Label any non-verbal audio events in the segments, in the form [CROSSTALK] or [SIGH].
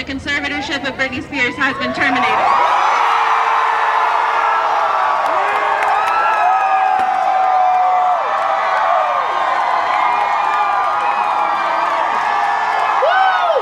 The conservatorship of Britney Spears has been terminated.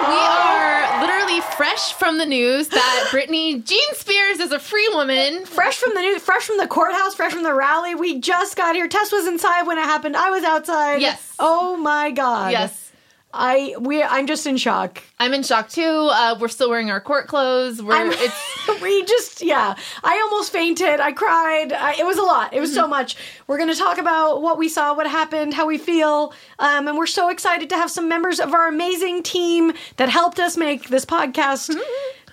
We are literally fresh from the news that [LAUGHS] Britney Jean Spears is a free woman. Fresh from the news, fresh from the courthouse, fresh from the rally. We just got here. Tess was inside when it happened. I was outside. Yes. Oh my god. Yes. I we I'm just in shock. I'm in shock too. Uh, we're still wearing our court clothes. We're it's [LAUGHS] we just yeah. I almost fainted. I cried. I, it was a lot. It was so much. We're going to talk about what we saw, what happened, how we feel, um, and we're so excited to have some members of our amazing team that helped us make this podcast.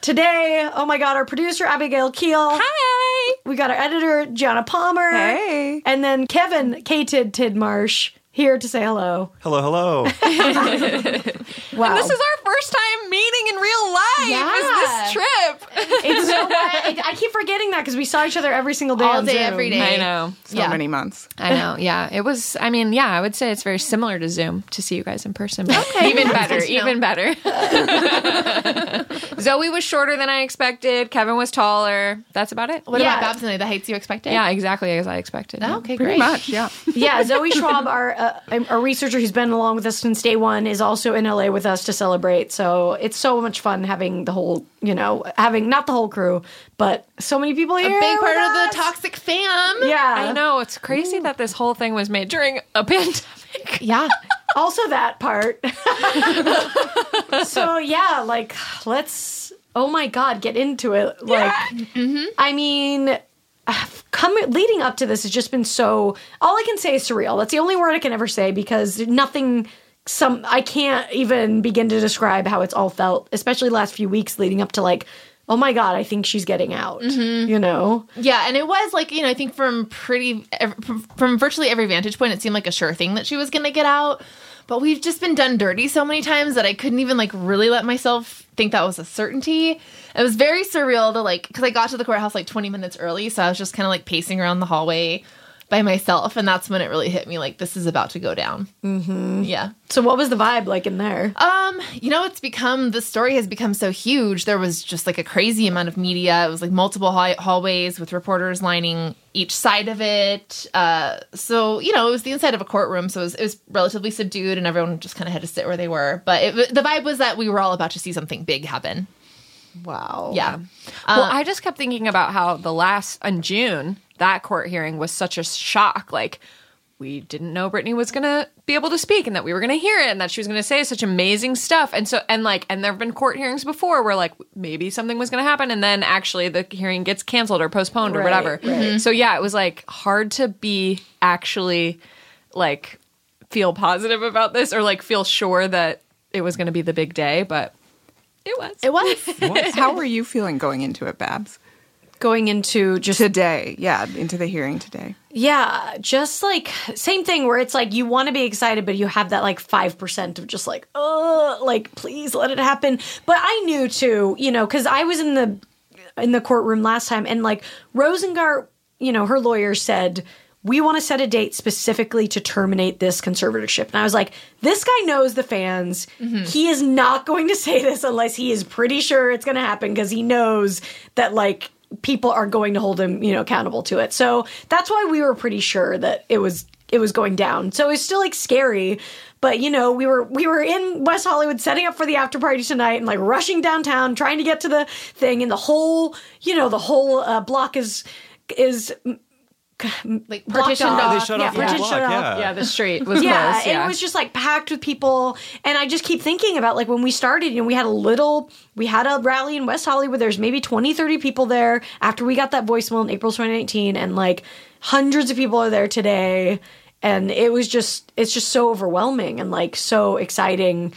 Today, oh my God, our producer Abigail Keel. Hi. We got our editor Gianna Palmer. Hey. And then Kevin K. Tid Tidmarsh here to say hello. Hello, hello. [LAUGHS] Wow. This is our first time meeting in real life. Yeah. Is this trip? it's so [LAUGHS] I, I keep forgetting that because we saw each other every single day. All on day, Zoom. every day. I know. So Yeah. many months. I know. [LAUGHS] Yeah, it was. I mean, yeah, I would say it's very similar to Zoom to see you guys in person. But even better, good to know. even better. Zoe was shorter than I expected. Kevin was taller. That's about it. what Yeah. about Babs and I, the heights you expected? Yeah, exactly as I expected. Oh, okay, Pretty great. much, yeah. [LAUGHS] yeah, Zoe Schwab, our uh, our researcher who's been along with us since day one, is also in LA with us to celebrate. So it's so much fun having the whole, you know, having not the whole crew, but so many people A here. big part with of the toxic fam. Yeah, I know it's crazy that this whole thing was made during a [LAUGHS] pandemic. Yeah. Also that part. [LAUGHS] so yeah, like let's. Oh my God, get into it. Like, mm-hmm. I mean. Come leading up to this has just been so. All I can say is surreal. That's the only word I can ever say because nothing. Some I can't even begin to describe how it's all felt, especially last few weeks leading up to like, oh my god, I think she's getting out. Mm-hmm. You know, Yeah, and it was like you know I think from pretty from, from virtually every vantage point, it seemed like a sure thing that she was going to get out. But we've just been done dirty so many times that I couldn't even like really let myself think that was a certainty. It was very surreal to like because I got to the courthouse like 20 minutes early, so I was just kind of like pacing around the hallway by myself, and that's when it really hit me like this is about to go down. Mm-hmm. Yeah. so what was the vibe like in there? Um, you know, it's become the story has become so huge. There was just like a crazy amount of media. It was like multiple hall- hallways with reporters lining each side of it. Uh, so you know, it was the inside of a courtroom, so it was, it was relatively subdued, and everyone just kind of had to sit where they were. But it, the vibe was that we were all about to see something big happen. Wow. Yeah. Well, Uh, I just kept thinking about how the last in June that court hearing was such a shock. Like we didn't know Britney was gonna be able to speak and that we were gonna hear it and that she was gonna say such amazing stuff. And so and like and there have been court hearings before where like maybe something was gonna happen and then actually the hearing gets canceled or postponed or Right, whatever. right. Mm-hmm. So yeah, it was like hard to be actually like feel positive about this or like feel sure that it was gonna be the big day, but it was. it was. How were you feeling going into it, Babs? Going into just Today, yeah, into the hearing today. Yeah, just like same thing where it's like you want to be excited, but you have that like five percent of just like, oh, like please let it happen. But I knew too, you know, because I was in the in the courtroom last time, and like Rosengart, you know, her lawyer said we want to set a date specifically to terminate this conservatorship. And I was like, this guy knows the fans. Mm-hmm. He is not [LAUGHS] going to say this unless he is pretty sure it's going to happen because he knows that like people are going to hold him, you know, accountable to it. So that's why we were pretty sure that it was it was going down. So it's still like scary, but you know, we were we were in West Hollywood setting up for the after party tonight and like rushing downtown trying to get to the thing and the whole, you know, the whole uh, block is is like partitioned off. They off. shut Yeah, off the partitioned block. off. Yeah. yeah, the street was yeah, closed. Yeah, it was just like packed with people. And I just keep thinking about like when we started, you know, we had a little, we had a rally in West Hollywood. There's maybe 20, 30 people there after we got that voicemail in April 2019. And like hundreds of people are there today. And it was just, it's just so overwhelming and like so exciting.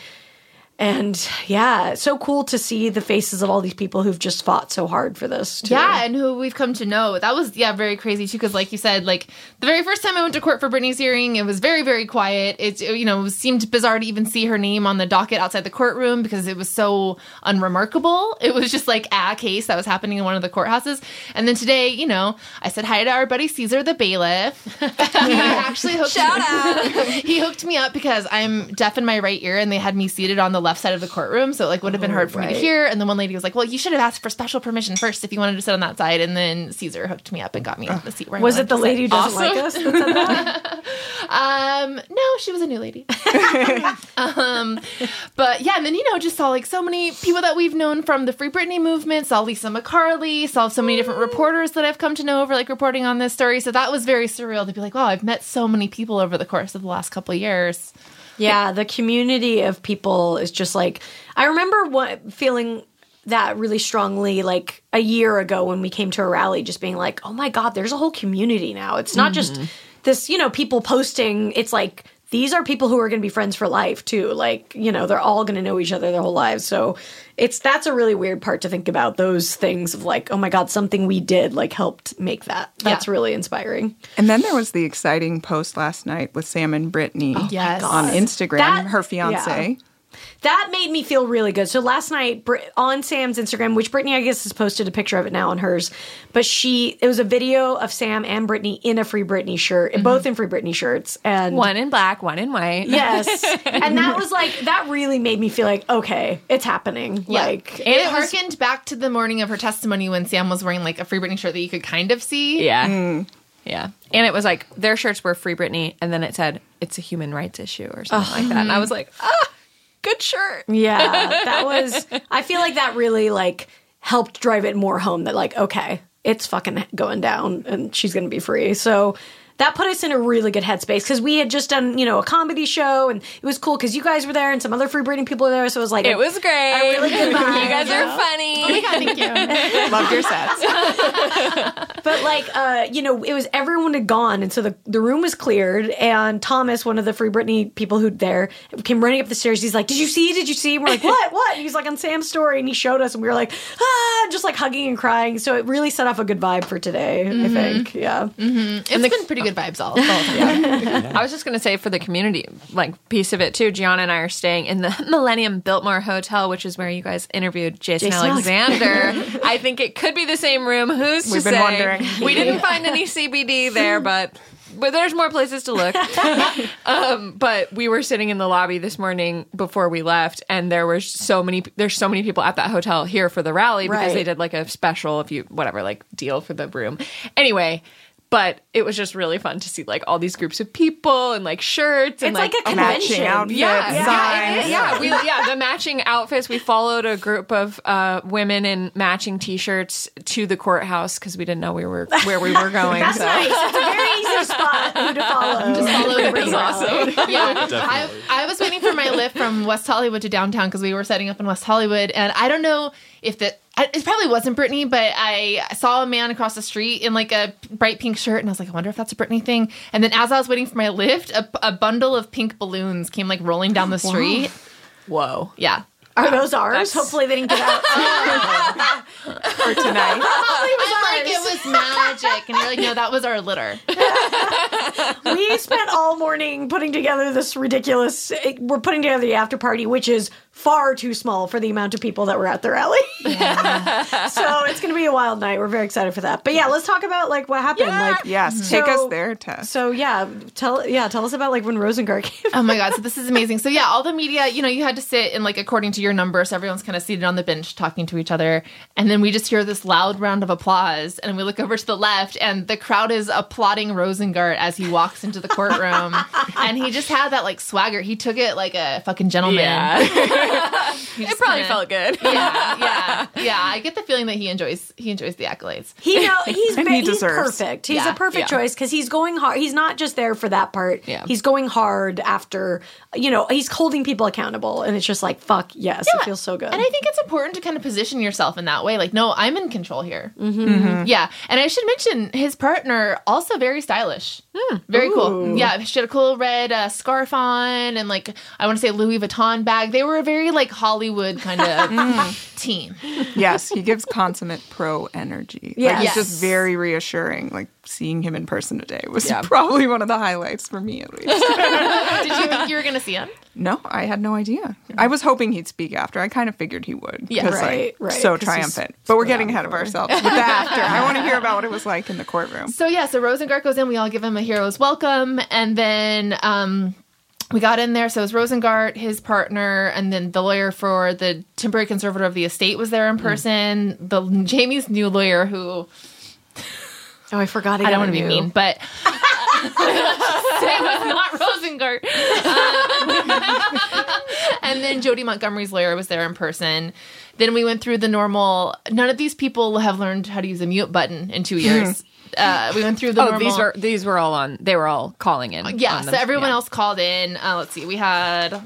And yeah, so cool to see the faces of all these people who've just fought so hard for this. too. Yeah, and who we've come to know. That was yeah, very crazy too. Because like you said, like the very first time I went to court for Britney's hearing, it was very very quiet. It you know seemed bizarre to even see her name on the docket outside the courtroom because it was so unremarkable. It was just like a case that was happening in one of the courthouses. And then today, you know, I said hi to our buddy Caesar the bailiff. [LAUGHS] he actually hooked Shout out. [LAUGHS] he hooked me up because I'm deaf in my right ear and they had me seated on the left side of the courtroom. So it like would have been hard for me to hear. And then one lady was like, Well, you should have asked for special permission first if you wanted to sit on that side. And then Caesar hooked me up and got me the seat where I Was it the to lady who sit. doesn't like us? that said that? [LAUGHS] Um, no, she was a new lady. [LAUGHS] um, but yeah, and then you know, just saw like so many people that we've known from the Free Britney movement. Saw Lisa MacCarley. Saw so many different reporters that I've come to know over like reporting on this story. So that was very surreal to be like, wow, I've met so many people over the course of the last couple of years. Yeah, the community of people is just like I remember what feeling that really strongly like a year ago when we came to a rally just being like, "Oh my god, there's a whole community now. It's not just mm-hmm. this, you know, people posting. It's like these are people who are going to be friends for life too. Like, you know, they're all going to know each other their whole lives. So, it's that's a really weird part to think about those things of like, "Oh my god, something we did like helped make that." That's Yeah. really inspiring. And then there was the exciting post last night with Sam and Britney oh yes. on Instagram, That- her fiance. That made me feel really good. So last night on Sam's Instagram, which Britney I guess has posted a picture of it now on hers, but she it was a video of Sam and Britney in a Free Britney shirt, mm-hmm. both in Free Britney shirts, and One in black, one in white. yes, [LAUGHS] and that was like that really made me feel like okay, it's happening. Like And it harkened back to the morning of her testimony when Sam was wearing like a Free Britney shirt that you could kind of see. Yeah. Mm. Yeah. And it was like their shirts were Free Britney, and then it said it's a human rights issue or something like that. And I mm-hmm. was like, ah, good shirt. Yeah, [LAUGHS] that was. I feel like that really like helped drive it more home that like okay, it's fucking going down and she's gonna be free. So that put us in a really good headspace because we had just done you know a comedy show and it was cool because you guys were there and some other free Britney people were there. So it was like It was great. A really good [LAUGHS] vibe. you guys are funny. Oh my God, thank you. [LAUGHS] Loved your sets. [LAUGHS] But like, uh, you know, it was everyone had gone, and so the the room was cleared. And Thomas, one of the Free Britney people who there, came running up the stairs. He's like, "Did you see? Did you see?" And we're like, "What? What?" And he's like on Sam's story, and he showed us, and we were like, "Ah!" Just like hugging and crying. So it really set off a good vibe for today. I think, yeah. It's been pretty good vibes all, the whole time. [LAUGHS] I was just gonna say for the community like piece of it too. Gianna and I are staying in the [LAUGHS] Millennium Biltmore Hotel, which is where you guys interviewed Jason, Jason Alexander. [LAUGHS] I think it could be the same room. Who's We've been say? wondering. We didn't find any CBD there, but. But there's more places to look. um, but we were sitting in the lobby this morning before we left, and there were so many. There's so many people at that hotel here for the rally because Right. they did like a special, if you whatever, like deal for the room. Anyway, but it was just really fun to see like all these groups of people and like shirts and It's like, a matching convention. outfits, yeah, yeah, is. yeah, we, yeah, the matching outfits. We followed a group of uh, women in matching T-shirts to the courthouse because we didn't know we were where we were [LAUGHS] going. That's so. nice. It's a very [LAUGHS] easy spot who to follow. [LAUGHS] Just follow the Britney Britney rally. Yeah, [LAUGHS] I, I was waiting for my lift from West Hollywood to downtown because we were setting up in West Hollywood, and I don't know if that it probably wasn't Britney, but I saw a man across the street in like a bright pink shirt, and I was like, I wonder if that's a Britney thing. And then as I was waiting for my lift, a, a bundle of pink balloons came like rolling down the [GASPS] street. Whoa. Yeah. Are those ours? Hopefully they didn't get out. [LAUGHS] for tonight. [LAUGHS] I'm like, it was magic. And you're like, no, that was our litter. [LAUGHS] we spent all morning putting together this ridiculous. Eh, we're putting together the after party, which is far too small for the amount of people that were at the rally. [LAUGHS] so it's going to be a wild night. We're very excited for that. But yeah, let's talk about like what happened. Like Yes, mm-hmm. take us there, Tess. So yeah, tell yeah, tell us about like when Rosengart came. Oh my god, so [LAUGHS] this is amazing. So yeah, all the media, you know, you had to sit in like according to your number, so everyone's kind of seated on the bench talking to each other, and then we just hear this loud round of applause, and we look over to the left, and the crowd is applauding Rosengart as he walks into the courtroom, [LAUGHS] and he just had that like swagger. He took it like a fucking gentleman. Yeah. He [LAUGHS] it probably kinda- felt good. Yeah, [LAUGHS] yeah, yeah. I get the feeling that he enjoys he enjoys the accolades. He know [LAUGHS] he's he he's deserves. perfect. He's Yeah, a perfect yeah. choice because he's going hard. He's not just there for that part. Yeah. He's going hard after you know he's holding people accountable, and it's just like fuck yes, it feels so good. And I think it's important to kind of position yourself in that way. Like, no, I'm in control here. Mm-hmm. Yeah. And I should mention his partner, also very stylish. Very cool. Yeah, she had a cool red uh, scarf on and like I want to say Louis Vuitton bag. They were a very like Hollywood kind of [LAUGHS] team. yes, he gives consummate pro energy. Yes. Like, he's just very reassuring. Like seeing him in person today was Yeah. [LAUGHS] probably one of the highlights for me at least. [LAUGHS] Did you think you were gonna see him? no, I had no idea. I was hoping he'd speak after. I kind of figured he would. Yeah. 'cause, Right, like, right, So 'cause he's triumphant. But we're getting ahead of ourselves with the [LAUGHS] after. I want to hear about what it was like in the courtroom. So yeah, so Rosengart goes in. We all give him a hero's welcome, and then um, we got in there. So it was Rosengart, his partner, and then the lawyer for the temporary conservator of the estate was there in person. The Jamie's new lawyer, who Oh, I forgot. I don't want to be mean, but [LAUGHS] it was not Rosengart. Uh, [LAUGHS] and then Jodi Montgomery's lawyer was there in person. Then we went through the normal. None of these people have learned how to use a mute button in two years. Uh, we went through the Oh, normal. these were these were all on. They were all calling in. Yeah, on so them. everyone Yeah. else called in. Uh, let's see, we had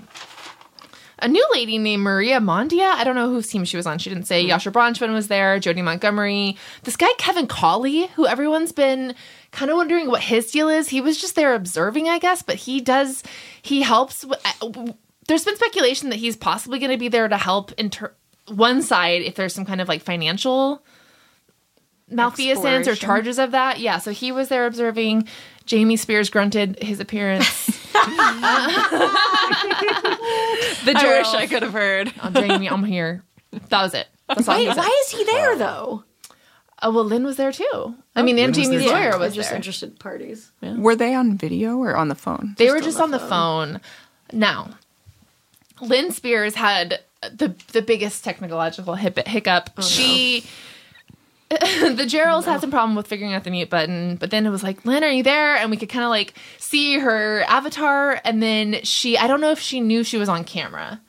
a new lady named Maria Mondia. I don't know whose team she was on. She didn't Hmm. say. Yasha Bronchman was there. Jodi Montgomery. This guy Kevin Colley, who everyone's been kind of wondering what his deal is. He was just there observing, I guess, but he does. He helps. There's been speculation that he's possibly going to be there to help in ter- one side if there's some kind of like financial malfeasance or charges of that. Yeah, so he was there observing. Jamie Spears grunted his appearance. [LAUGHS] [LAUGHS] The I Jewish. I could have heard. oh, Jamie, I'm here. That was it. That's all he Wait, said. why is he there though? Oh, well, Lynne was there too. I oh. mean, and Jamie's there lawyer I'm was just there. interested parties. Were they on video or on the phone? They were just on the phone. Now, Lynne Spears had the the biggest technological hip- hiccup. Oh, she. [LAUGHS] the Geralds had some problem with figuring out the mute button, but then it was like, Lynne, are you there? And we could kind of like see her avatar. And then she, I don't know if she knew she was on camera.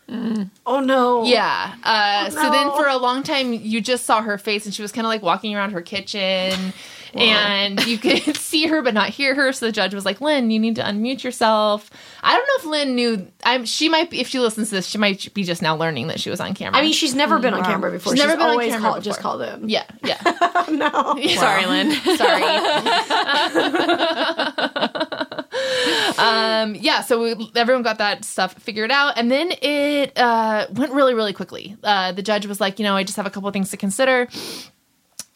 Oh no. Yeah. Uh, So then for a long time, you just saw her face, and she was kind of like walking around her kitchen, and you could [LAUGHS] see her but not hear her. So the judge was like, "Lynne, you need to unmute yourself." I don't know if Lynne knew. I'm. She might be. If she listens to this, she might be just now learning that she was on camera. I mean, she's never been on camera before. She's She's, never been on always camera called, just before. called him. yeah, yeah. [LAUGHS] No. [LAUGHS] Sorry, Lynne. Sorry. um, yeah, so we, everyone got that stuff figured out, and then it uh, went really, really quickly. Uh, the judge was like, you know, I just have a couple of things to consider,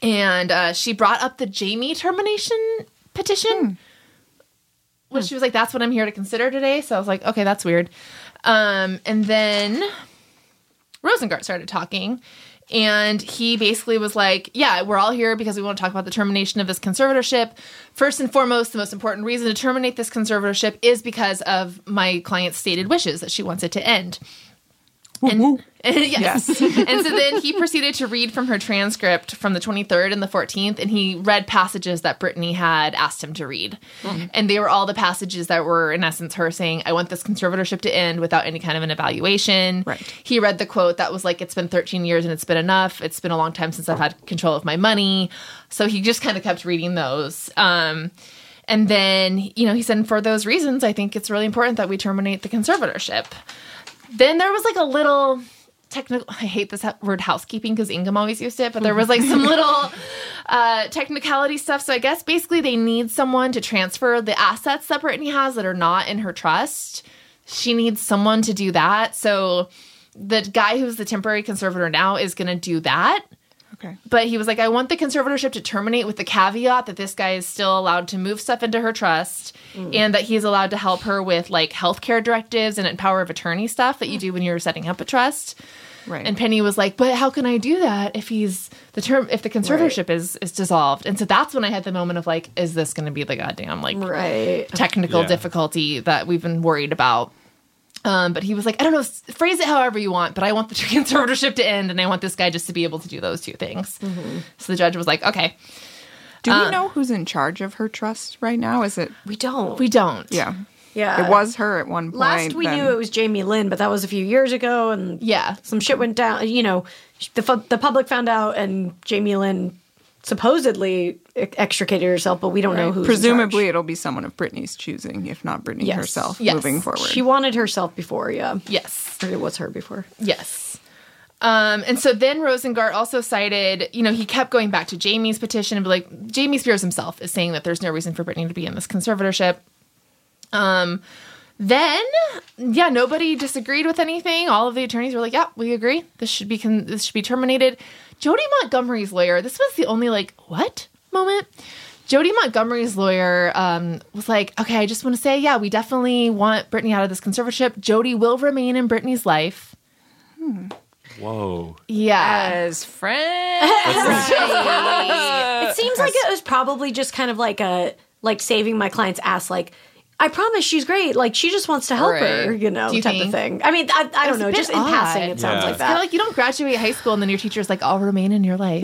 and uh, she brought up the Jamie termination petition. Which she was like, "That's what I'm here to consider today." So I was like, "Okay, that's weird." Um, and then Rosengart started talking, and he basically was like, "Yeah, we're all here because we want to talk about the termination of this conservatorship. First and foremost, the most important reason to terminate this conservatorship is because of my client's stated wishes that she wants it to end." And, [LAUGHS] yes. Yes. [LAUGHS] and so then he proceeded to read from her transcript from the 23rd and the 14th, and he read passages that Britney had asked him to read. And they were all the passages that were, in essence, her saying, I want this conservatorship to end without any kind of an evaluation. Right. He read the quote that was like, It's been 13 years and it's been enough. It's been a long time since I've had control of my money. So he just kind of kept reading those. Um, and then, you know, he said, For those reasons, I think it's really important that we terminate the conservatorship. Then there was like a little technical I hate this word housekeeping because Ingham always used it, but there was like some [LAUGHS] little uh technicality stuff. So I guess basically they need someone to transfer the assets that Britney has that are not in her trust. She needs someone to do that. So the guy who's the temporary conservator now is gonna do that Okay. but he was like, I want the conservatorship to terminate with the caveat that this guy is still allowed to move stuff into her trust mm. and that he's allowed to help her with like healthcare directives and power of attorney stuff that you do when you're setting up a trust. Right. And Penny was like, But how can I do that if he's the term if the conservatorship is is dissolved? And so that's when I had the moment of like, is this gonna be the goddamn like Right. technical Yeah. difficulty that we've been worried about. Um, but he was like, I don't know, phrase it however you want, but I want the [LAUGHS] conservatorship [LAUGHS] to end, and I want this guy just to be able to do those two things. So the judge was like, okay, Do uh, we know who's in charge of her trust right now? Is it? We don't. we don't. Yeah. yeah. It was her at one point. Last we then- knew it was Jamie Lynn, but that was a few years ago, and Yeah. some shit went down. You know, the the public found out, and Jamie Lynn supposedly ex- extricated herself, but we don't know who. Presumably, it'll be someone of Britney's choosing, if not Britney Yes. herself, Yes. moving forward. she wanted herself before. Yeah, Yes. or it was her before. Yes. Um, and so then Rosengart also cited, you know, he kept going back to Jamie's petition and be like, Jamie Spears himself is saying that there's no reason for Britney to be in this conservatorship. Um, then, yeah, nobody disagreed with anything. All of the attorneys were like, "Yeah, we agree. This should be con- this should be terminated." Jodi Montgomery's lawyer. This was the only like what moment. Jodi Montgomery's lawyer um, was like, "Okay, I just want to say, yeah, we definitely want Britney out of this conservatorship. Jodi will remain in Britney's life. Whoa. Yeah, As friends. [LAUGHS] [LAUGHS] It seems like it was probably just kind of like a like saving my client's ass. Like, I promise she's great. Like, she just wants to help her, you know, you type of thing. I mean, I, I don't It's know. bit Just in passing, it sounds like It's kind of that. like you don't graduate high school and then your teacher's like, "I'll remain in your life."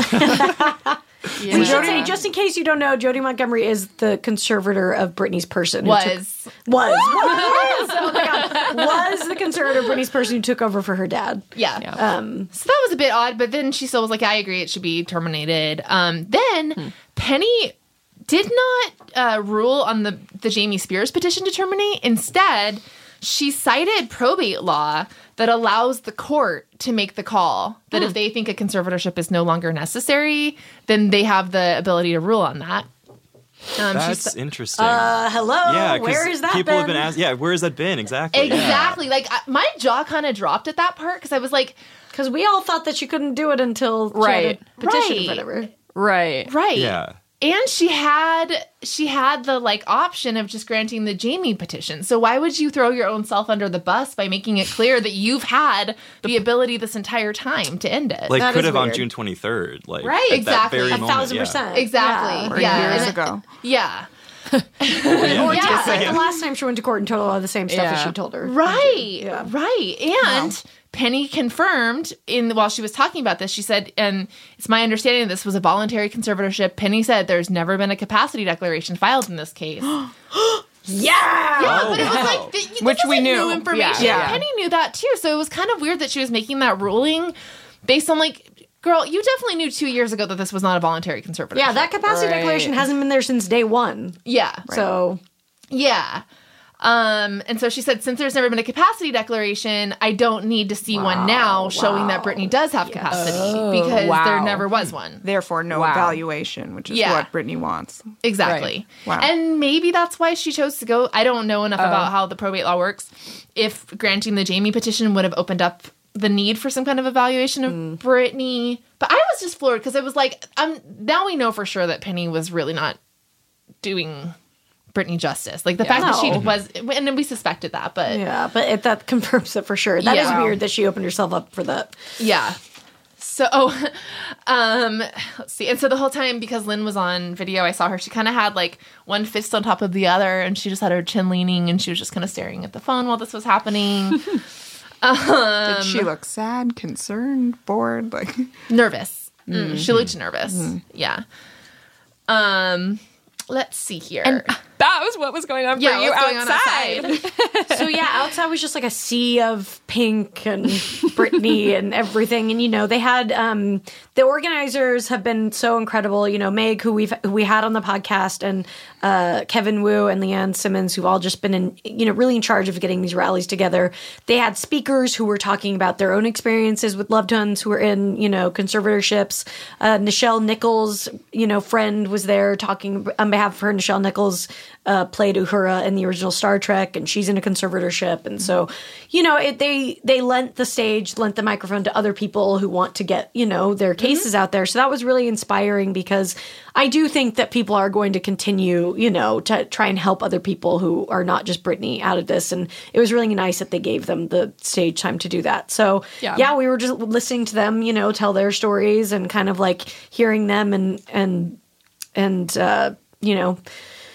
We should say, just in case you don't know, Jodi Montgomery is the conservator of Britney's person. Was. took- was [LAUGHS] was oh my god was the conservator of Britney's person who took over for her dad. Yeah. Um, So that was a bit odd, but then she still was like, I agree, it should be terminated. Um, then Penny did not uh, rule on the, the Jamie Spears petition to terminate. Instead, she cited probate law that allows the court to make the call that if they think a conservatorship is no longer necessary, then they have the ability to rule on that. Um, That's sa- interesting. uh, hello, yeah, 'cause where is that? people have been? been asking. Yeah, where has that been exactly? Yeah. exactly. Like I, my jaw kind of dropped at that part because I was like, Because we all thought that she couldn't do it until she had Right. a petition Right. or whatever. right. right. Yeah. And she had she had the like option of just granting the Jamie petition. So why would you throw your own self under the bus by making it clear that you've had the ability this entire time to end it? Like That could is have on. June 23rd. Like Right, at exactly. That very A A moment, thousand yeah. percent. exactly. Or Yeah. years And- ago. Yeah. Or Yeah. [LAUGHS] yeah, like the last time she went to court and told all the same stuff as she told her. Right. Yeah. Right. And Penny confirmed in while she was talking about this, she said, and it's my understanding this was a voluntary conservatorship. Penny said there's never been a capacity declaration filed in this case. [GASPS] Yeah. Yeah, Oh, but it was wow. like this Which was, we like, knew. New information. Yeah. Penny knew that too, so it was kind of weird that she was making that ruling based on like, girl, you definitely knew two years ago that this was not a voluntary conservatorship. Yeah, that capacity Right. declaration hasn't been there since day one. Yeah. So Yeah. Um, and so she said, since there's never been a capacity declaration, I don't need to see one now showing that Britney does have capacity because wow. there never was one. Therefore, no Wow. evaluation, which is Yeah. what Britney wants. Exactly. Right. Wow. And maybe that's why she chose to go. I don't know enough about how the probate law works. If granting the Jamie petition would have opened up the need for some kind of evaluation of Britney. But I was just floored because it was like, um, now we know for sure that Penny was really not doing Britney justice. Like the fact that she was, and then we suspected that, but yeah, but it, that confirms it for sure. That is Yeah. weird that she opened herself up for that. Yeah. So, [LAUGHS] um, let's see. And so the whole time, because Lynne was on video, I saw her. She kind of had like one fist on top of the other, and she just had her chin leaning, and she was just kind of staring at the phone while this was happening. [LAUGHS] Um, Did she look sad, concerned, bored? Like, [LAUGHS] nervous. Mm, She looked nervous. Yeah. Um, let's see here. That was what was going on yeah, for you what's on outside. outside? [LAUGHS] So yeah, outside was just like a sea of pink and Britney and everything. And you know, they had um the organizers have been so incredible. You know, Meg, who we've who we had on the podcast, and uh, Kevin Wu and Leanne Simmons, who've all just been in you know really in charge of getting these rallies together. They had speakers who were talking about their own experiences with loved ones who were in you know conservatorships. Uh, Nichelle Nichols, you know, friend was there talking on behalf of her. Nichelle Nichols uh, played Uhura in the original Star Trek, and she's in a conservatorship. And so, you know, it, they they lent the stage, lent the microphone to other people who want to get you know their cases out there. So that was really inspiring because I do think that people are going to continue, you know, to try and help other people who are not just Britney out of this. And it was really nice that they gave them the stage time to do that. So Yeah. yeah, we were just listening to them, you know, tell their stories and kind of like hearing them and and and uh, you know.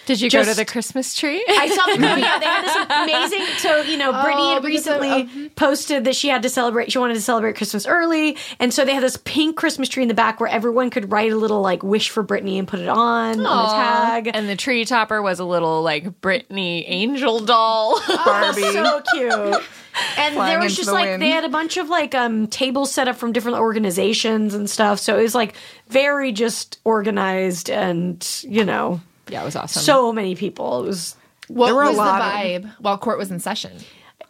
Did you go to the Christmas tree? I saw the [LAUGHS] oh, yeah, they had this amazing. So you know, Britney Oh, had of- recently posted that she had to celebrate. She wanted to celebrate Christmas early, and so they had this pink Christmas tree in the back where everyone could write a little like wish for Britney and put it on on the tag. and the tree topper was a little like Britney angel doll. [LAUGHS] Barbie. so cute. And Flying there was just the like wind. they had a bunch of like um tables set up from different organizations and stuff. So it was like very just organized and you know yeah, it was awesome. so many people. It was What There were a was the lot of- vibe while court was in session?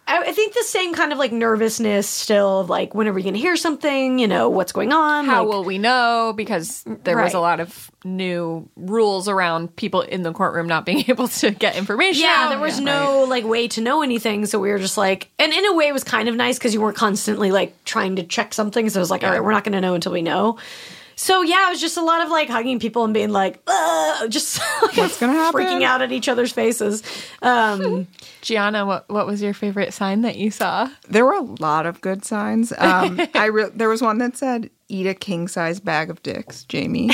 I, I think the same kind of like nervousness still. of, Like, when are we going to hear something? You know, what's going on? How Like, will we know? Because there was a lot of new rules around people in the courtroom not being [LAUGHS] able to get information. Yeah, out. there was no like way to know anything, so we were just like, and in a way, it was kind of nice because you weren't constantly like trying to check something. So it was like, all right, we're not going to know until we know. So yeah, it was just a lot of like hugging people and being like, Ugh, just [LAUGHS] What's gonna happen? freaking out at each other's faces. Um, [LAUGHS] Gianna, what what was your favorite sign that you saw? There were a lot of good signs. Um, [LAUGHS] I re- there was one that said, "Eat a king size bag of dicks, Jamie."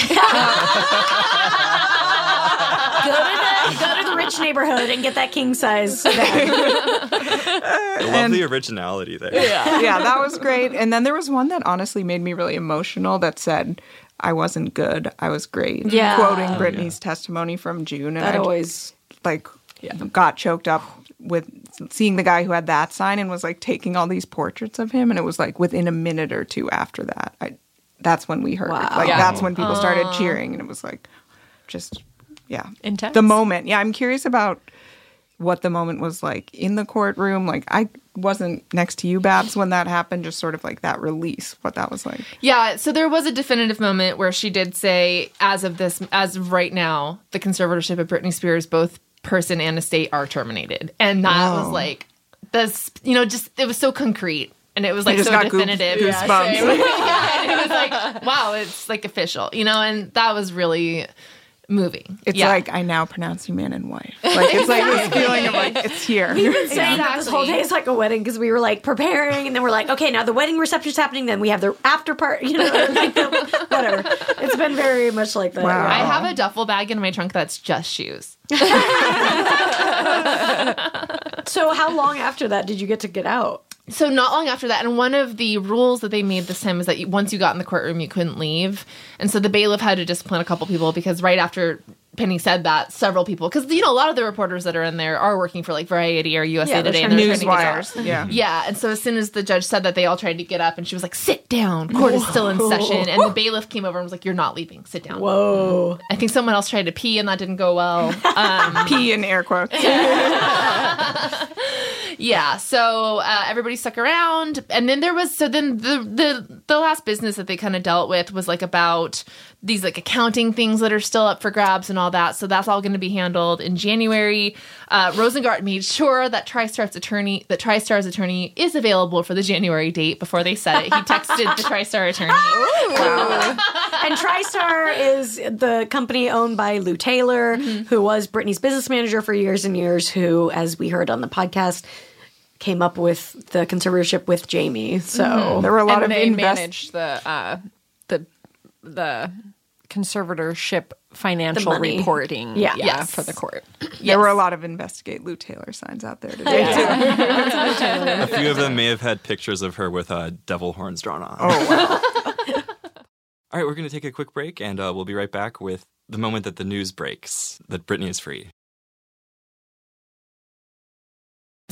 Rich neighborhood and get that king size bag. I love the originality there. yeah, yeah, that was great. And then there was one that honestly made me really emotional that said, I wasn't good, I was great. Yeah. Quoting oh, Britney's testimony from June. And That I always like got choked up with seeing the guy who had that sign and was like taking all these portraits of him. And it was like within a minute or two after that, I, that's when we heard. Wow. Like Yeah. that's when people started cheering. And it was like just, yeah. Intense. The moment. Yeah, I'm curious about what the moment was like in the courtroom. Like I wasn't next to you, Babs, when that happened. Just sort of like that release, what that was like. Yeah, so there was a definitive moment where she did say, as of this, as of right now, the conservatorship of Britney Spears, both person and estate, are terminated, and that oh. was like this. You know, just it was so concrete, and it was like so goose- definitive. yeah, [LAUGHS] it was like, wow, it's like official, you know, and that was really moving. It's Yeah. like I now pronounce you man and wife. Like it's like this feeling of like it's here. saying that this whole day is like a wedding because we were like preparing and then we're like, okay, now the wedding reception's happening. Then we have the after part, you know, [LAUGHS] like the, whatever. It's been very much like that. Wow. I have a duffel bag in my trunk that's just shoes. [LAUGHS] [LAUGHS] So how long after that did you get to get out? So not long after that, and one of the rules that they made this time was that once you got in the courtroom, you couldn't leave, and so the bailiff had to discipline a couple people because right after Penny said that, several people, because you know a lot of the reporters that are in there are working for like Variety or USA Yeah, Today, and trying to Yeah. Yeah, and so as soon as the judge said that, they all tried to get up, and she was like, "Sit down, court is still in session." And the bailiff came over and was like, "You're not leaving. Sit down." Whoa. I think someone else tried to pee, and that didn't go well. Um, [LAUGHS] P in air quotes. [LAUGHS] Yeah, so uh, everybody stuck around, and then there was so then the the the last business that they kind of dealt with was like about these like accounting things that are still up for grabs and all that. So that's all going to be handled in January. Uh, Rosengart made sure that TriStar's attorney that TriStar's attorney is available for the January date before they said it. He texted the TriStar attorney. [LAUGHS] And TriStar is the company owned by Lou Taylor, who was Britney's business manager for years and years, who, as we heard on the podcast, came up with the conservatorship with Jamie. So There were a lot and of they invest- manage the uh, the the conservatorship financial reporting. Yeah. Yes. for the court. There were a lot of investigate Lou Taylor signs out there today. too. [LAUGHS] A few of them may have had pictures of her with uh, devil horns drawn on. Oh wow. [LAUGHS] All right, we're going to take a quick break, and uh, we'll be right back with the moment that the news breaks that Britney is free.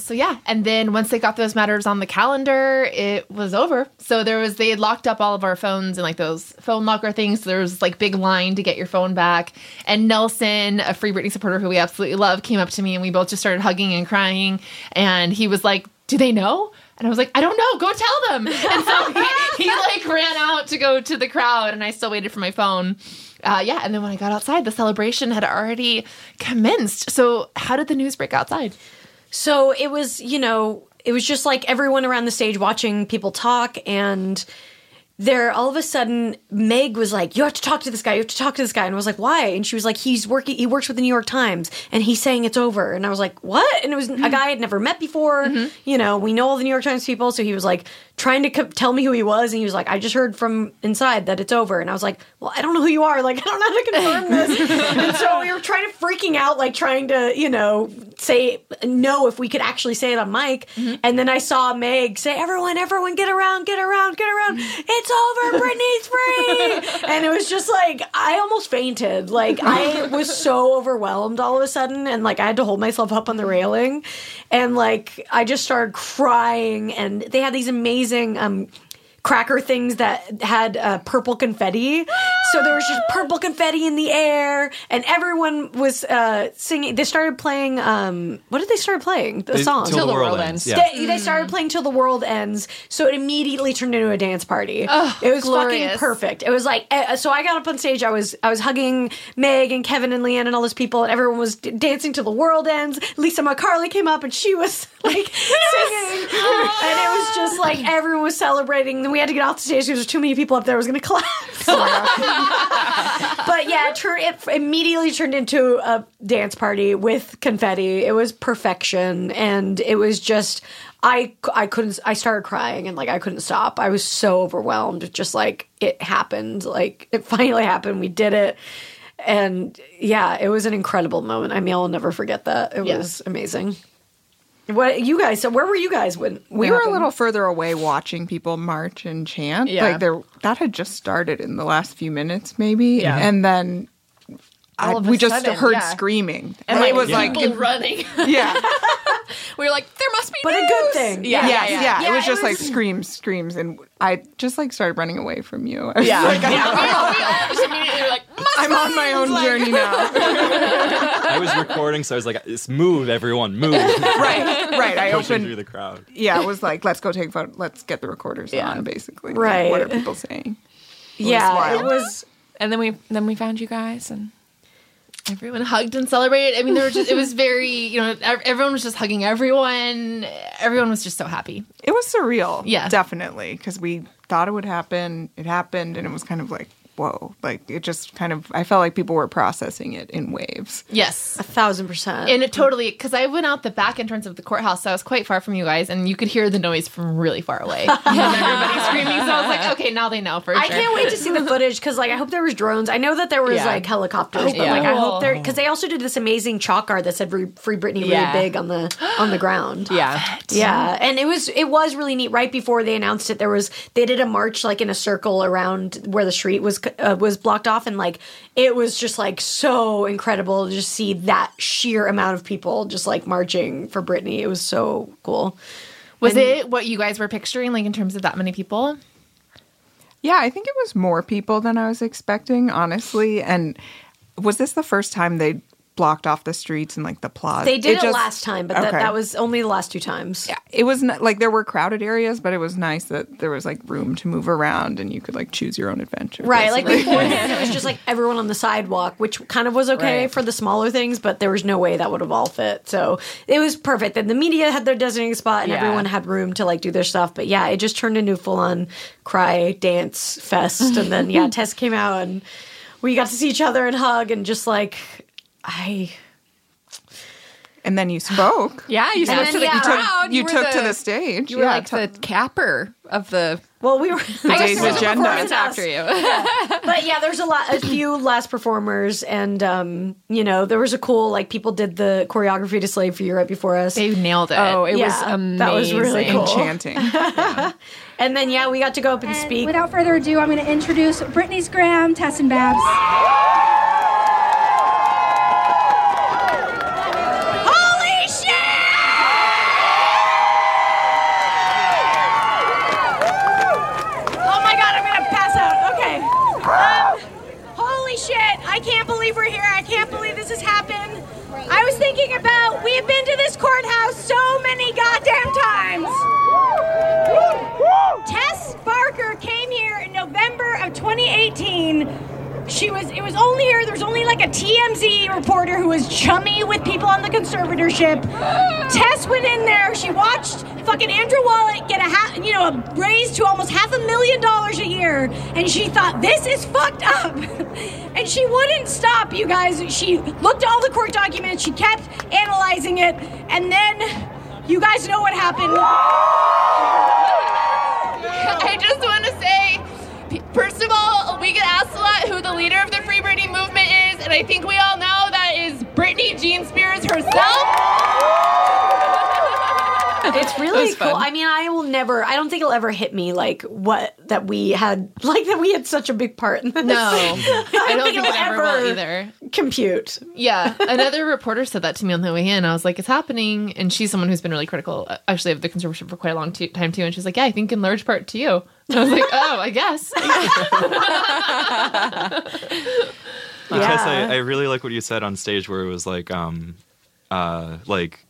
So yeah, and then once they got those matters on the calendar, it was over. So there was they had locked up all of our phones and like those phone locker things. So there was like big line to get your phone back. And Nelson, a Free Britney supporter who we absolutely love, came up to me and we both just started hugging and crying. And he was like, "Do they know?" And I was like, "I don't know. Go tell them." [LAUGHS] And so he, he like ran out to go to the crowd, and I still waited for my phone. Uh, yeah, and then when I got outside, the celebration had already commenced. So how did the news break outside? So it was, you know, it was just like everyone around the stage watching people talk and there all of a sudden Meg was like, You have to talk to this guy, you have to talk to this guy. And I was like, Why? And she was like, He's working he works with the New York Times and he's saying it's over. And I was like, What? And it was a mm-hmm. guy I'd never met before. Mm-hmm. You know, we know all the New York Times people, so he was like trying to co- tell me who he was, and he was like, I just heard from inside that it's over. And I was like, Well, I don't know who you are, like I don't know how to confirm this. [LAUGHS] and so we were trying to freaking out, like trying to, you know, say no if we could actually say it on mic. And then I saw Meg say, Everyone, everyone, get around, get around, get around. It's over, Britney's free. [LAUGHS] and it was just like I almost fainted. Like I [LAUGHS] was so overwhelmed all of a sudden, and like I had to hold myself up on the railing. And like I just started crying, and they had these amazing um cracker things that had uh, purple confetti. So there was just [GASPS] purple confetti in the air, and everyone was uh, singing. They started playing. Um, what did they start playing? The They- song. Till the World Ends. Yeah. They, they started playing till the world ends, so it immediately turned into a dance party. it was glorious. fucking perfect. It was like uh, so. I got up on stage. I was I was hugging Meg and Kevin and Leanne and all those people, and everyone was d- dancing till the world ends. Lisa MacCarley came up and she was [LAUGHS] like [LAUGHS] singing, and it was just like everyone was celebrating. Then we had to get off the stage because there was too many people up there. It was going to collapse. [LAUGHS] [LAUGHS] but yeah, it, turned, it immediately turned into a dance party with confetti. It was perfection, and it was just I I couldn't I started crying and like I couldn't stop. I was so overwhelmed. Just like it happened, like it [LAUGHS] finally happened. We did it. And yeah, it was an incredible moment. I mean, I'll never forget that. It Yeah. was amazing. What you guys? So where were you guys when we it were a little further away watching people march and chant. Yeah. Like there, that had just started in the last few minutes, maybe, Yeah. and then I, All of a we just sudden, heard yeah. screaming, And, and like, it was Yeah. like, People running. [LAUGHS] yeah, [LAUGHS] We were like, there must be But a good thing. Yeah, yes, yeah, yeah, Yeah, It was it just like screams, screams, and I just like started running away from you. I was Yeah. like, yeah. [LAUGHS] We all, we all just immediately were like, I'm on my own journey now. I was recording, so I was like, "It's move, everyone, move!" [LAUGHS] right, right. I Pushing opened through the crowd. yeah, it was like, let's go take photo. Let's get the recorders Yeah. on, basically. Right. What are people saying? yeah, wild. it was. and then we then we found you guys, and Everyone hugged and celebrated. I mean, there were just it was very you know everyone was just hugging everyone. Everyone was just so happy. It was surreal. Yeah. Definitely. Because we thought it would happen. It happened. And it was kind of like, whoa. Like, it just kind of, I felt like people were processing it in waves. Yes. A thousand percent. And it totally, because I went out the back entrance of the courthouse, so I was quite far from you guys, and you could hear the noise from really far away. [LAUGHS] And everybody screaming. So I was like, okay, now they know for sure. I sure. can't wait to see the [LAUGHS] footage because, like, I hope there was drones. I know that there was Yeah. like helicopters, but yeah. like, I hope oh. there because they also did this amazing chalk art that said "Free, free Britney" really Yeah. big on the on the ground. yeah, Yeah, and it was it was really neat. Right before they announced it, there was they did a march like in a circle around where the street was uh, was blocked off, and like it was just like so incredible to just see that sheer amount of people just like marching for Britney. It was so cool. Was it what you guys were picturing, like in terms of that many people? Yeah, I think it was more people than I was expecting, honestly. And was this the first time they blocked off the streets and like the plaza? They did it, just- last time, but that, Okay. that was only the last two times. Yeah, it was not, like there were crowded areas, but it was nice that there was like room to move around and you could like choose your own adventure. Right, like basically. before this, it was [LAUGHS] just like everyone on the sidewalk, which kind of was okay Right. for the smaller things, but there was no way that would have all fit. So it was perfect. And the media had their designated spot, and Yeah. everyone had room to like do their stuff. But yeah, it just turned into full on cry dance fest. And then yeah, [LAUGHS] Tess came out, and we got to see each other and hug, and just like I. and then you spoke. [SIGHS] yeah. You spoke then, to the yeah. crowd. You, were took to the stage. You were yeah, like to- the capper of the Well, we were. [LAUGHS] the day's was a agenda. performance after you. but yeah, there's a lot, a few last performers, and um, you know, there was a cool like people did the choreography to "Slave for You" right before us. They nailed it. oh, it was amazing. that was really cool. enchanting. [LAUGHS] And then yeah, we got to go up and And speak. Without further ado, I'm going to introduce Britney's Gram, Tess and Babs. Holy shit! Oh my god, I'm gonna pass out. Okay. Um, holy shit! I can't believe we're here. I can't believe this has happened. I was thinking about we have been to this courthouse so many goddamn times. Tess Barker came here in November of 2018. She was it was only here, there's only like a TMZ reporter who was chummy with people on the conservatorship. Tess went in there, she watched fucking Andrew Wallet get a ha- you know, a raise to almost half a million dollars a year, and she thought this is fucked up. [LAUGHS] and she wouldn't stop, you guys. She looked at all the court documents, she kept analyzing it, and then you guys know what happened. [LAUGHS] I just want leader of the Free Britney movement is, and I think we all know that is Britney Jean Spears herself. It's really was cool. fun. I mean, I will never. I don't think it'll ever hit me like what that we had [LAUGHS] like that we had such a big part in this. No, [LAUGHS] I don't think it'll it ever will either. compute. Yeah, another reporter said that to me on the way in. I was like, "It's happening," and she's someone who's been really critical, uh, actually, of the conservatorship for quite a long t- time too. And she's like, "Yeah, I think in large part to you." And I was like, "Oh, I guess." [LAUGHS] Because I, I really like what you said on stage where it was like, um, uh, like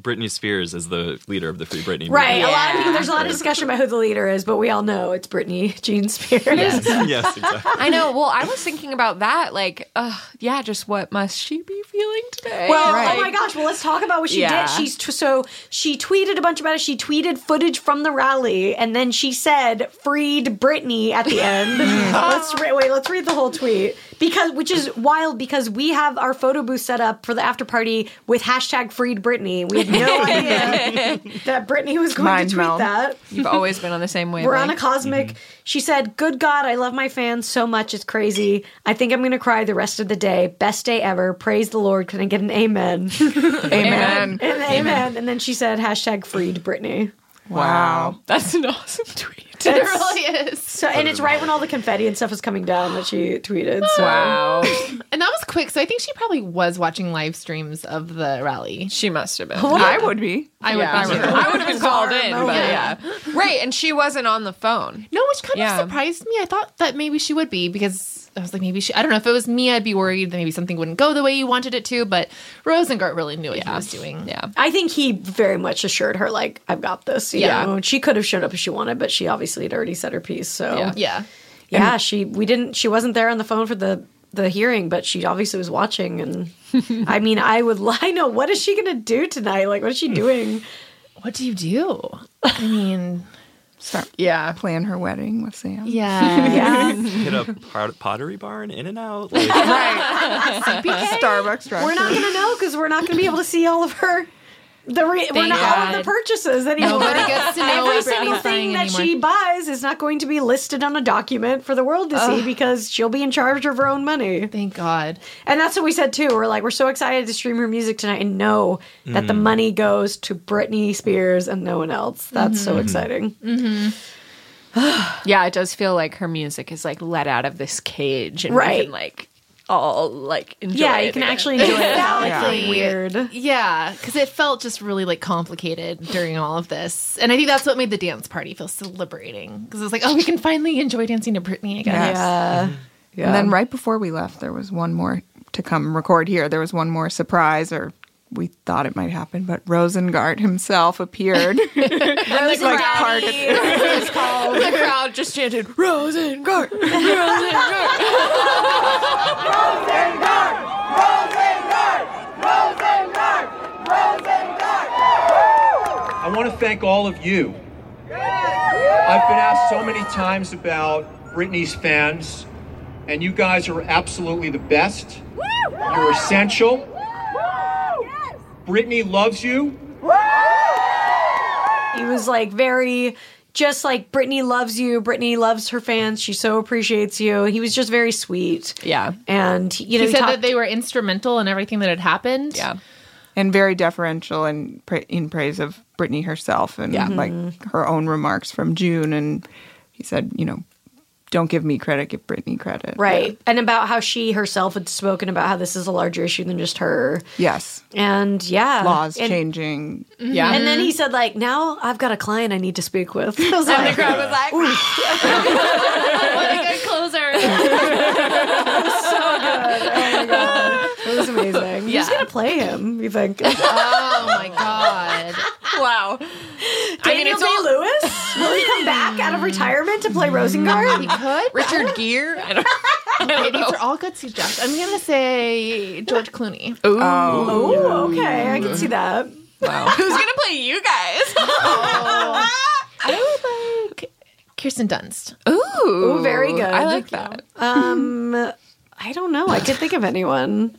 Britney Spears is the leader of the Free Britney movement. Right. A lot of people, there's a lot of discussion about who the leader is, but we all know it's Britney Jean Spears. yes, [LAUGHS] exactly. I know. Well, I was thinking about that. Like, uh, yeah, just what must she be feeling today? Well, Right. oh my gosh! Well, let's talk about what she Yeah. did. She's t- so she tweeted a bunch about it. She tweeted footage from the rally, and then she said "freed Britney" at the end. [LAUGHS] let's re- wait. Let's read the whole tweet because, which is wild, because we have our photo booth set up for the after party with hashtag "freed Britney." We had no [LAUGHS] idea [LAUGHS] that Britney was going Mind to tweet meld. that. You've always been on the same way. We're on a wavelength. cosmic. Mm-hmm. She said, Good God, I love my fans so much. It's crazy. I think I'm going to cry the rest of the day. Best day ever. Praise the Lord. Can I get an amen? [LAUGHS] Amen. and amen. And then she said, hashtag freed Britney. Wow. That's an awesome tweet. [LAUGHS] it really is. So, and it's right when all the confetti and stuff was coming down that she tweeted. So. Wow. [LAUGHS] And that was quick. So I think she probably was watching live streams of the rally. she must have been. I would be. I would. Yeah. I would. I would have been called in, moment. but yeah. Right, and she wasn't on the phone. No, which kind Yeah. of surprised me. I thought that maybe she would be because I was like, maybe she. I don't know if it was me, I'd be worried that maybe something wouldn't go the way you wanted it to. But Rosengart really knew what he was doing. Yeah. I think he very much assured her, like, I've got this. You Yeah. know? She could have showed up if she wanted, but she obviously had already said her piece. So, Yeah. Yeah. yeah, she we didn't she wasn't there on the phone for the the hearing but she obviously was watching and [LAUGHS] i mean i would [LAUGHS] i know what is she gonna do tonight like what is she doing What do you do? I mean, Start Yeah. plan her wedding with Sam. yeah. [LAUGHS] yeah [LAUGHS] Hit a pot- pottery barn, in and out. Like, [LAUGHS] Starbucks drive. we're not gonna know because we're not gonna be able to see all of her the re- we're Thank not all of the God. purchases anymore Nobody gets to know every what single Britney's thing buying that anymore. she buys is not going to be listed on a document for the world to see because she'll be in charge of her own money Thank God. And that's what we said too. We're like, we're so excited to stream her music tonight and know that the mm. money goes to Britney Spears and no one else. That's so mm-hmm. exciting. Mm-hmm. [SIGHS] Yeah, it does feel like her music is like let out of this cage and we Right. can like all like enjoy Yeah, it you can again. actually enjoy it [LAUGHS] without like Yeah. weird. Yeah, because it felt just really like complicated during all of this, and I think that's what made the dance party feel so liberating. Because it's like, oh, we can finally enjoy dancing to Britney again. Yes. Yeah. yeah. And then right before we left, there was one more to come record here. There was one more surprise, or we thought it might happen, but Rosengart himself appeared. [LAUGHS] Rose like part of is called. [LAUGHS] the crowd just chanted Rosengart! Rosengart! Rosengart! Rosengart! Rosengart. I want to thank all of you. I've been asked so many times about Britney's fans, and you guys are absolutely the best. You're essential. Britney loves you. He was like very just like Britney loves you. Britney loves her fans. She so appreciates you. He was just very sweet. Yeah. And you know, He said talked- that they were instrumental in everything that had happened. Yeah. and very deferential and pra- in praise of Britney herself and Yeah. like mm-hmm. her own remarks from June. And he said, you know, don't give me credit, give Britney credit. right, and about how she herself had spoken about how this is a larger issue than just her. Yes. And yeah, Laws and, changing. Mm-hmm. Yeah. And then he said, like, now I've got a client I need to speak with. I was [LAUGHS] And the like, crowd was like, [LAUGHS] What a good closer. [LAUGHS] So good. Oh my God. It was amazing. Who's gonna play him? You think? oh my God. wow. I mean, Daniel it's Day all Lewis? Will he come back out of retirement to play Rosengart? He Rosengart? [LAUGHS] could. Richard Gere. [LAUGHS] I don't, I don't Maybe know. for all good suggestions. I'm going to say George Clooney. Oh, okay, I can see that. Wow. [LAUGHS] Who's gonna play you guys? I would like Kirsten Dunst. Ooh, Ooh, very good. I like that. Um, I don't know. I could think of anyone.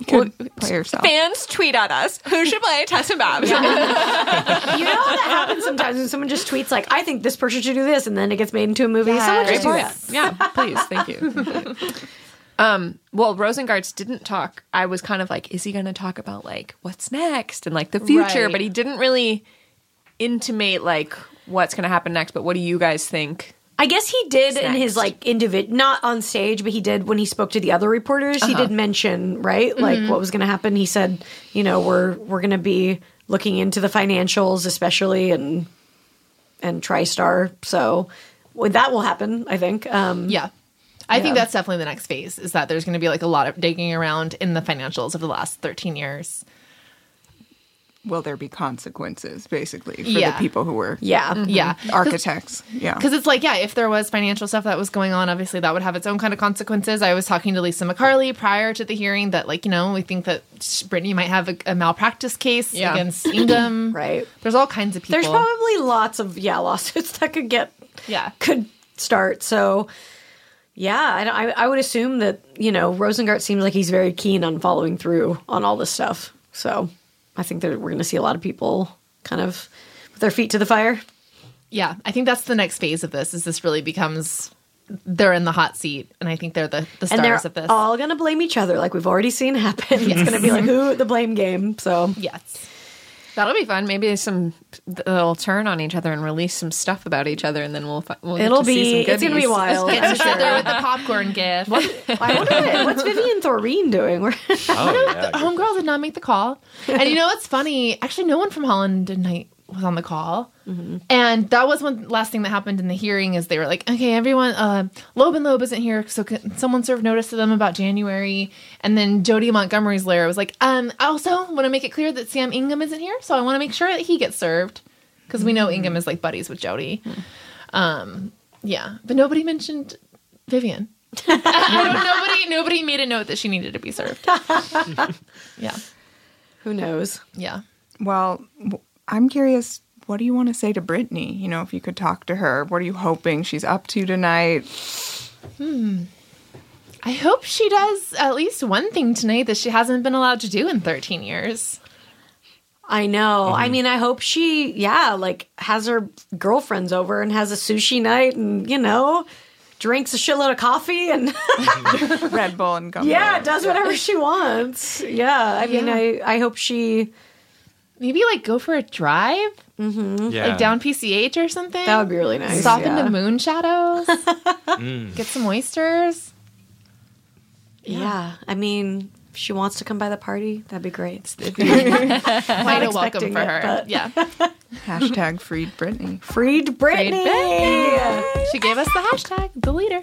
You could play yourself. Fans tweet at us. Who should play Tess and Babs? You know that happens sometimes when someone just tweets like, "I think this person should do this," and then it gets made into a movie. Someone just do that. yeah, please, thank you. [LAUGHS] um, well, Rosengarts didn't talk. I was kind of like, is he going to talk about like what's next and like the future? Right. But he didn't really intimate like what's going to happen next, but what do you guys think? I guess he did in his like individual, not on stage, but he did when he spoke to the other reporters. He did mention right, like what was going to happen. He said, you know, we're we're going to be looking into the financials, especially and and TriStar. So well, that will happen, I think. Um, Yeah. I think that's definitely the next phase is that there's going to be like a lot of digging around in the financials of the last 13 years. Will there be consequences, basically, for Yeah. the people who were yeah, mm-hmm. Yeah. architects? Yeah. Because it's like, yeah, if there was financial stuff that was going on, obviously that would have its own kind of consequences. I was talking to Lisa MacCarley prior to the hearing that, like, you know, we think that Britney might have a, a malpractice case Yeah. against Ingham. [CLEARS THROAT] Right. There's all kinds of people. There's probably lots of yeah lawsuits [LAUGHS] that could get yeah. could start. So yeah, I, I, I would assume that you know Rosengart seems like he's very keen on following through on all this stuff. So I think that we're going to see a lot of people kind of with their feet to the fire. Yeah. I think that's the next phase of this is this really becomes they're in the hot seat and I think they're the, the And they're of this. all going to blame each other, like we've already seen happen. [LAUGHS] It's going to be like who the blame game. So yes. That'll be fun. Maybe some they'll turn on each other and release some stuff about each other, and then we'll fi- we'll get it'll to see be some good. it's going to be wild. Get I'm together with the popcorn gift. I wonder [LAUGHS] what's Vivian Thoreen doing. Oh [LAUGHS] yeah. Homegirl did not make the call. And you know what's funny? Actually, no one from Holland Knight was on the call. And that was one last thing that happened in the hearing is they were like, okay, everyone, uh, Loeb and Loeb isn't here, so can someone serve notice to them about January? And then Jodi Montgomery's lawyer was like, um, I also want to make it clear that Sam Ingham isn't here, so I want to make sure that he gets served because we know Ingham is like buddies with Jodi. Um, yeah, but nobody mentioned Vivian. [LAUGHS] nobody, nobody made a note that she needed to be served. [LAUGHS] yeah. who knows? Yeah. Well, w- I'm curious. What do you want to say to Britney? You know, if you could talk to her, what are you hoping she's up to tonight? Hmm. I hope she does at least one thing tonight that she hasn't been allowed to do in 13 years. I know. I mean, I hope she, yeah, like has her girlfriends over and has a sushi night and, you know, drinks a shitload of coffee and, [LAUGHS] Red Bull and gumbo. yeah, does whatever she wants. Yeah. I mean, Yeah. I, I hope she, Maybe like go for a drive, mm-hmm. yeah. like down PCH or something. that would be really nice. Stop yeah. into Moonshadows, [LAUGHS] mm. get some oysters. Yeah. I mean, if she wants to come by the party, that'd be great. [LAUGHS] Quite a welcome for it, her. but- Yeah. [LAUGHS] Hashtag freed Britney. Freed Britney. She gave us the hashtag, the leader.